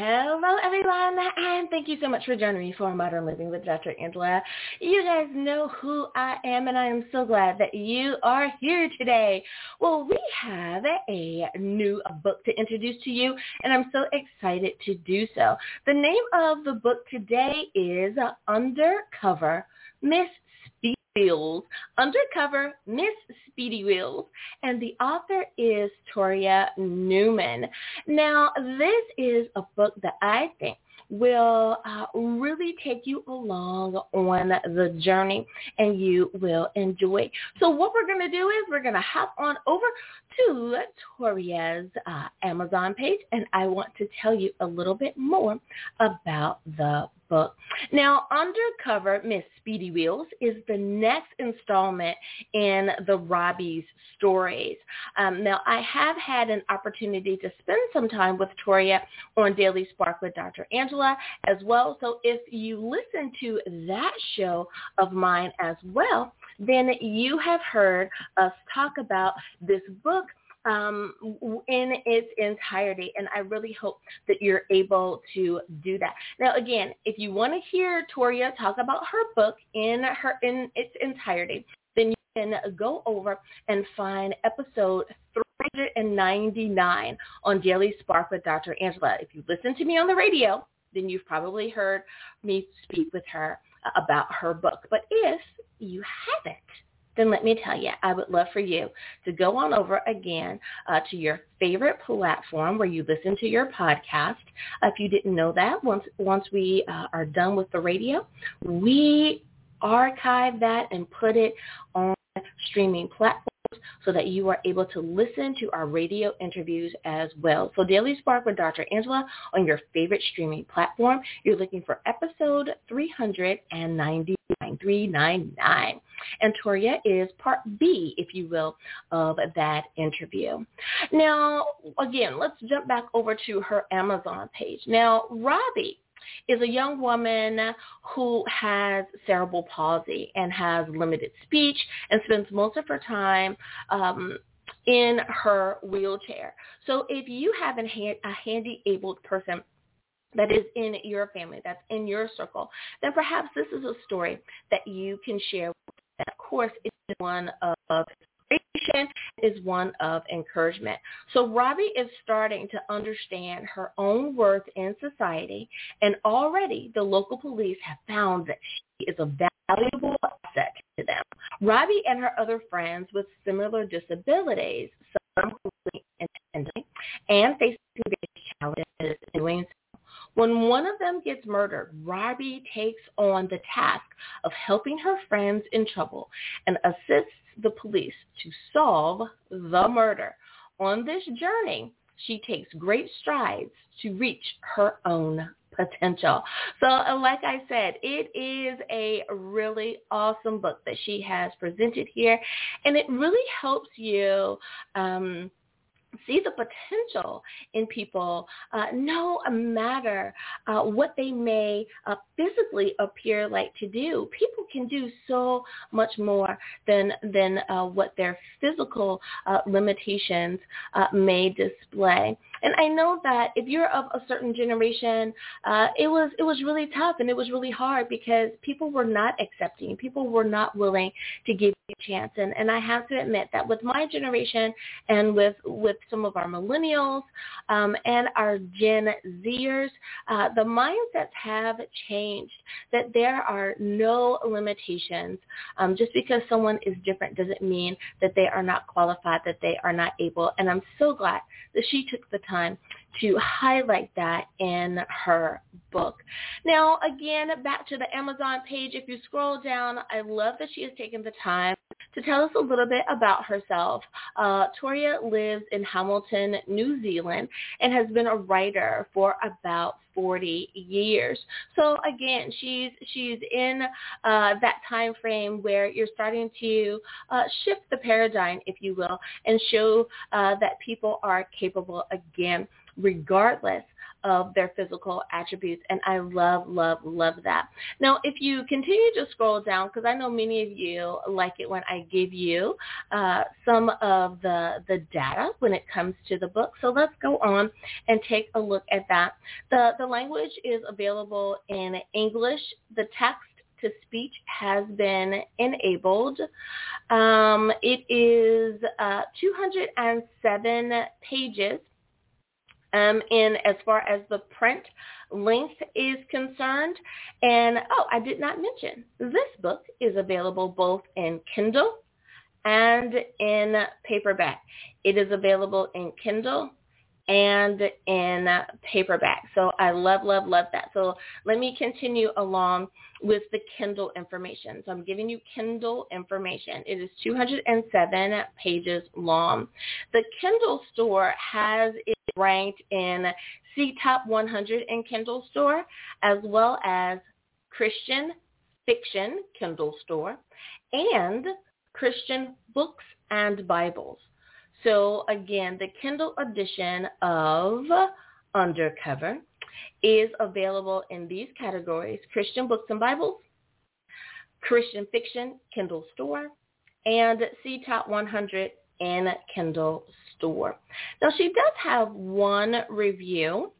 Hello, everyone, and thank you so much for joining me for Modern Living with Dr. Angela. You guys know who I am, and I am so glad that you are here today. Well, we have a new book to introduce to you, and I'm so excited to do so. The name of the book today is Undercover Miss Wheels, Undercover Miss Speedy Wheels, and the author is Toria Newman. Now, this is a book that I think will uh, really take you along on the journey and you will enjoy. So what we're going to do is we're going to hop on over to Toria's uh, Amazon page and I want to tell you a little bit more about the book. Now, Undercover Miss Speedy Wheels is the next installment in the Robbie's stories. Um, now, I have had an opportunity to spend some time with Toria on Daily Spark with Dr. Angela as well. So if you listen to that show of mine as well, then you have heard us talk about this book um, in its entirety. And I really hope that you're able to do that. Now, again, if you want to hear Toria talk about her book in her in its entirety, then you can go over and find episode 399 on Daily Spark with Dr. Angela. If you listen to me on the radio, then you've probably heard me speak with her about her book. But if you haven't, then let me tell you, I would love for you to go on over again uh, to your favorite platform where you listen to your podcast. if you didn't know that, once once we uh, are done with the radio, we archive that and put it on streaming platforms so that you are able to listen to our radio interviews as well. So Daily Spark with Dr. Angela on your favorite streaming platform. You're looking for episode 399. 399. And Toria is part B, if you will, of that interview. Now, again, let's jump back over to her Amazon page. Now, Robbie is a young woman who has cerebral palsy and has limited speech and spends most of her time um, in her wheelchair. So if you have a, a handy abled person that is in your family, that's in your circle, then perhaps this is a story that you can share. Of course, it's one of inspiration is one of encouragement. So Robbie is starting to understand her own worth in society, and already the local police have found that she is a valuable asset to them. Robbie and her other friends with similar disabilities, some and facing various challenges in doing when one of them gets murdered, Robbie takes on the task of helping her friends in trouble and assists the police to solve the murder. On this journey, she takes great strides to reach her own potential. So uh, like I said, it is a really awesome book that she has presented here. And it really helps you um, see the potential in people uh, no matter uh, what they may uh, physically appear like to do. People can do so much more than, than uh, what their physical uh, limitations uh, may display. And I know that if you're of a certain generation, it was it was really tough and it was really hard because people were not accepting. People were not willing to give you a chance. And, and I have to admit that with my generation and with with some of our millennials um, and our Gen Zers, uh, the mindsets have changed, that there are no limitations. Um, just because someone is different doesn't mean that they are not qualified, that they are not able. And I'm so glad that she took the time to highlight that in her book. Now, again, back to the Amazon page. If you scroll down, I love that she has taken the time to tell us a little bit about herself. Uh, Toria lives in Hamilton, New Zealand, and has been a writer for about 40 years. So again, she's she's in uh, that time frame where you're starting to uh, shift the paradigm, if you will, and show uh, that people are capable again, regardless of their physical attributes. And I love, love, love that. Now, if you continue to scroll down, because I know many of you like it when I give you uh, some of the, the data when it comes to the book. So let's go on and take a look at that. The, the language is available in English. The text to speech has been enabled. Um, it is uh, 207 pages um, in as far as the print length is concerned. And oh, I did not mention this book is available both in Kindle and in paperback. It is available in Kindle and in paperback. So I love, love, love that. So let me continue along with the Kindle information. So I'm giving you Kindle information. It is 207 pages long. The Kindle store has it ranked in C Top 100 in Kindle store as well as Christian Fiction Kindle store and Christian Books and Bibles. So again, the Kindle edition of Undercover is available in these categories, Christian Books and Bibles, Christian Fiction, Kindle Store, and C Top 100 in Kindle Store. Now she does have one review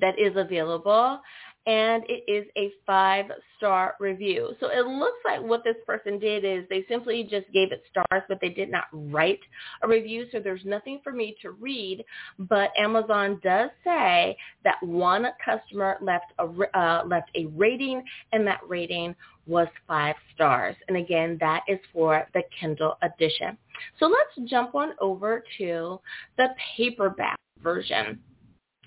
that is available and it is a five-star review. So it looks like what this person did is they simply just gave it stars, but they did not write a review, so there's nothing for me to read. But Amazon does say that one customer left a, uh, left a rating, and that rating was five stars. And again, that is for the Kindle edition. So let's jump on over to the paperback version.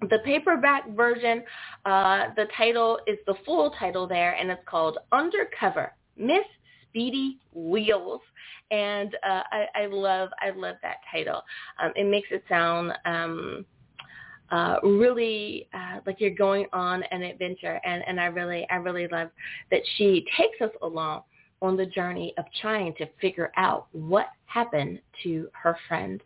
The paperback version, uh, the title is the full title there, and it's called Undercover, Miss Speedy Wheels. And uh, I, I love, I love that title. Um, it makes it sound um, uh, really uh, like you're going on an adventure, and, and I really, I really love that she takes us along on the journey of trying to figure out what happened to her friend.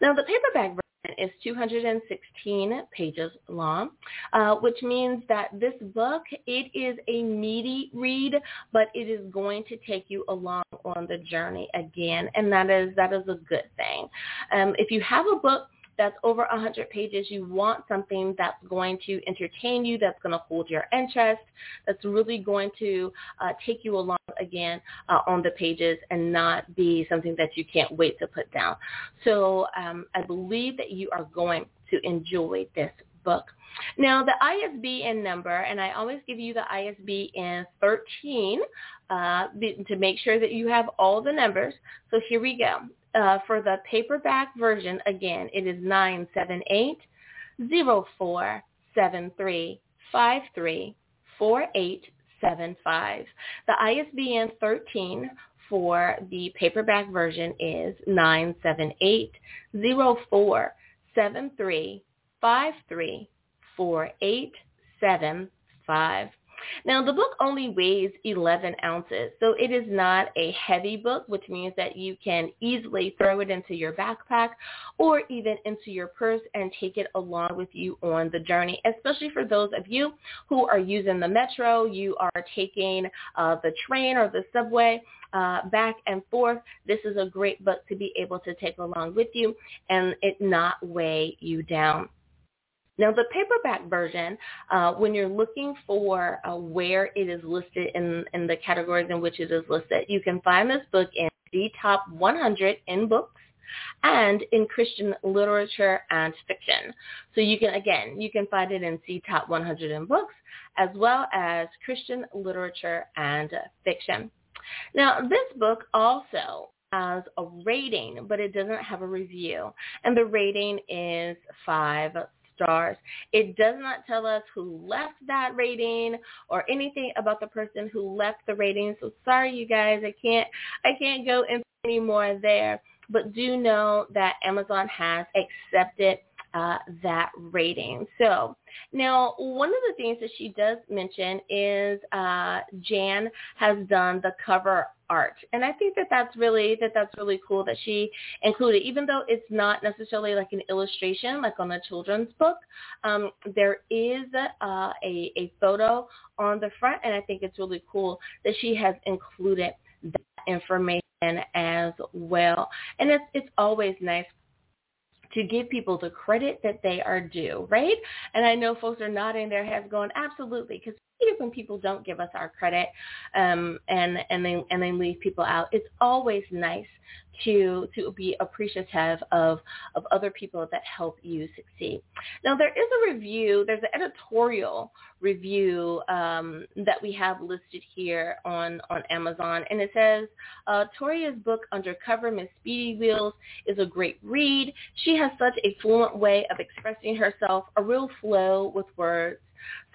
Now, the paperback is 216 pages long, uh, which means that this book, it is a meaty read, but it is going to take you along on the journey again, and that is that is a good thing. Um, if you have a book that's over 100 pages, you want something that's going to entertain you, that's going to hold your interest, that's really going to uh, take you along again uh, on the pages and not be something that you can't wait to put down. So um, I believe that you are going to enjoy this book. Now the ISBN number, and I always give you the ISBN 13 uh, to make sure that you have all the numbers. So here we go. Uh, for the paperback version, again, it is 978 0473 The ISBN 13 for the paperback version is 978 0473 now, the book only weighs 11 ounces, so it is not a heavy book, which means that you can easily throw it into your backpack or even into your purse and take it along with you on the journey, especially for those of you who are using the metro, you are taking uh, the train or the subway. Uh, back and forth. This is a great book to be able to take along with you and it not weigh you down. Now, the paperback version, uh, when you're looking for uh, where it is listed in, in the categories in which it is listed, you can find this book in the top 100 in books and in Christian literature and fiction. So you can, again, you can find it in C Top 100 in books as well as Christian literature and fiction. Now, this book also has a rating, but it doesn't have a review. And the rating is five stars. It does not tell us who left that rating or anything about the person who left the rating. So sorry, you guys, I can't I can't go into any more there. But do know that Amazon has accepted uh, that rating. So now, one of the things that she does mention is uh, Jan has done the cover art, and I think that that's really that that's really cool that she included, even though it's not necessarily like an illustration like on a children's book. Um, there is uh, a a photo on the front, and I think it's really cool that she has included that information as well. And it's it's always nice to give people the credit that they are due, right? And I know folks are nodding their heads going, absolutely, because when people don't give us our credit um, and and they and they leave people out, it's always nice to to be appreciative of of other people that help you succeed. Now there is a review, there's an editorial review um, that we have listed here on on Amazon, and it says uh, Toria's book Undercover Miss Speedy Wheels is a great read. She has such a fluent way of expressing herself, a real flow with words.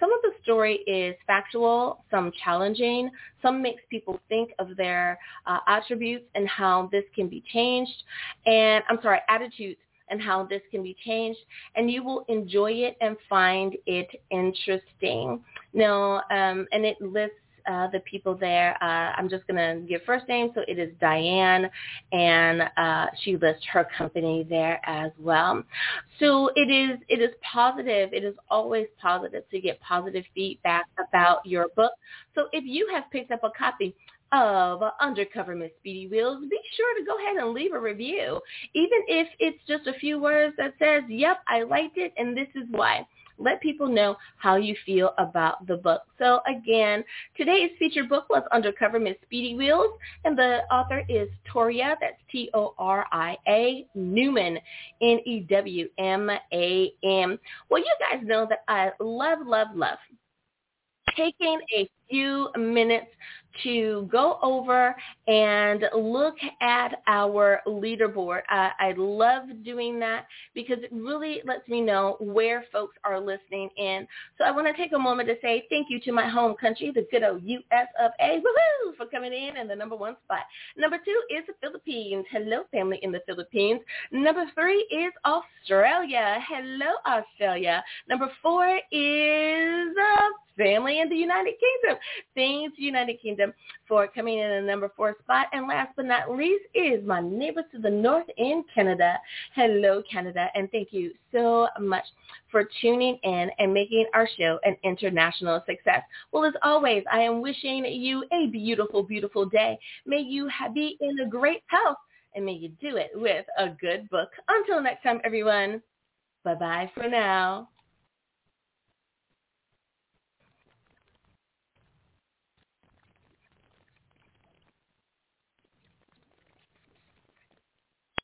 Some of the story is factual, some challenging, some makes people think of their uh, attributes and how this can be changed, and I'm sorry, attitudes and how this can be changed, and you will enjoy it and find it interesting. Now, um, and it lists uh, the people there. Uh, I'm just going to give first name. So it is Diane, and uh, she lists her company there as well. So it is it is positive. It is always positive to get positive feedback about your book. So if you have picked up a copy, of Undercover Miss Speedy Wheels, be sure to go ahead and leave a review. Even if it's just a few words that says, yep, I liked it and this is why. Let people know how you feel about the book. So again, today's featured book was Undercover Miss Speedy Wheels, and the author is Toria, that's T-O-R-I-A, Newman, N-E-W-M-A-N. Well, you guys know that I love, love, love taking a few minutes to go over and look at our leaderboard. I love doing that because it really lets me know where folks are listening in. So I want to take a moment to say thank you to my home country, the good old U.S. of A. Woohoo! For coming in in the number one spot. Number two is the Philippines. Hello, family in the Philippines. Number three is Australia. Hello, Australia. Number four is uh, family in the United Kingdom. Thanks, United Kingdom, for coming in at number four spot. And last but not least is my neighbors to the north in Canada. Hello, Canada, and thank you so much for tuning in and making our show an international success. Well, as always, I am wishing you a beautiful, beautiful day. May you be in a great health and may you do it with a good book. Until next time, everyone. Bye-bye for now.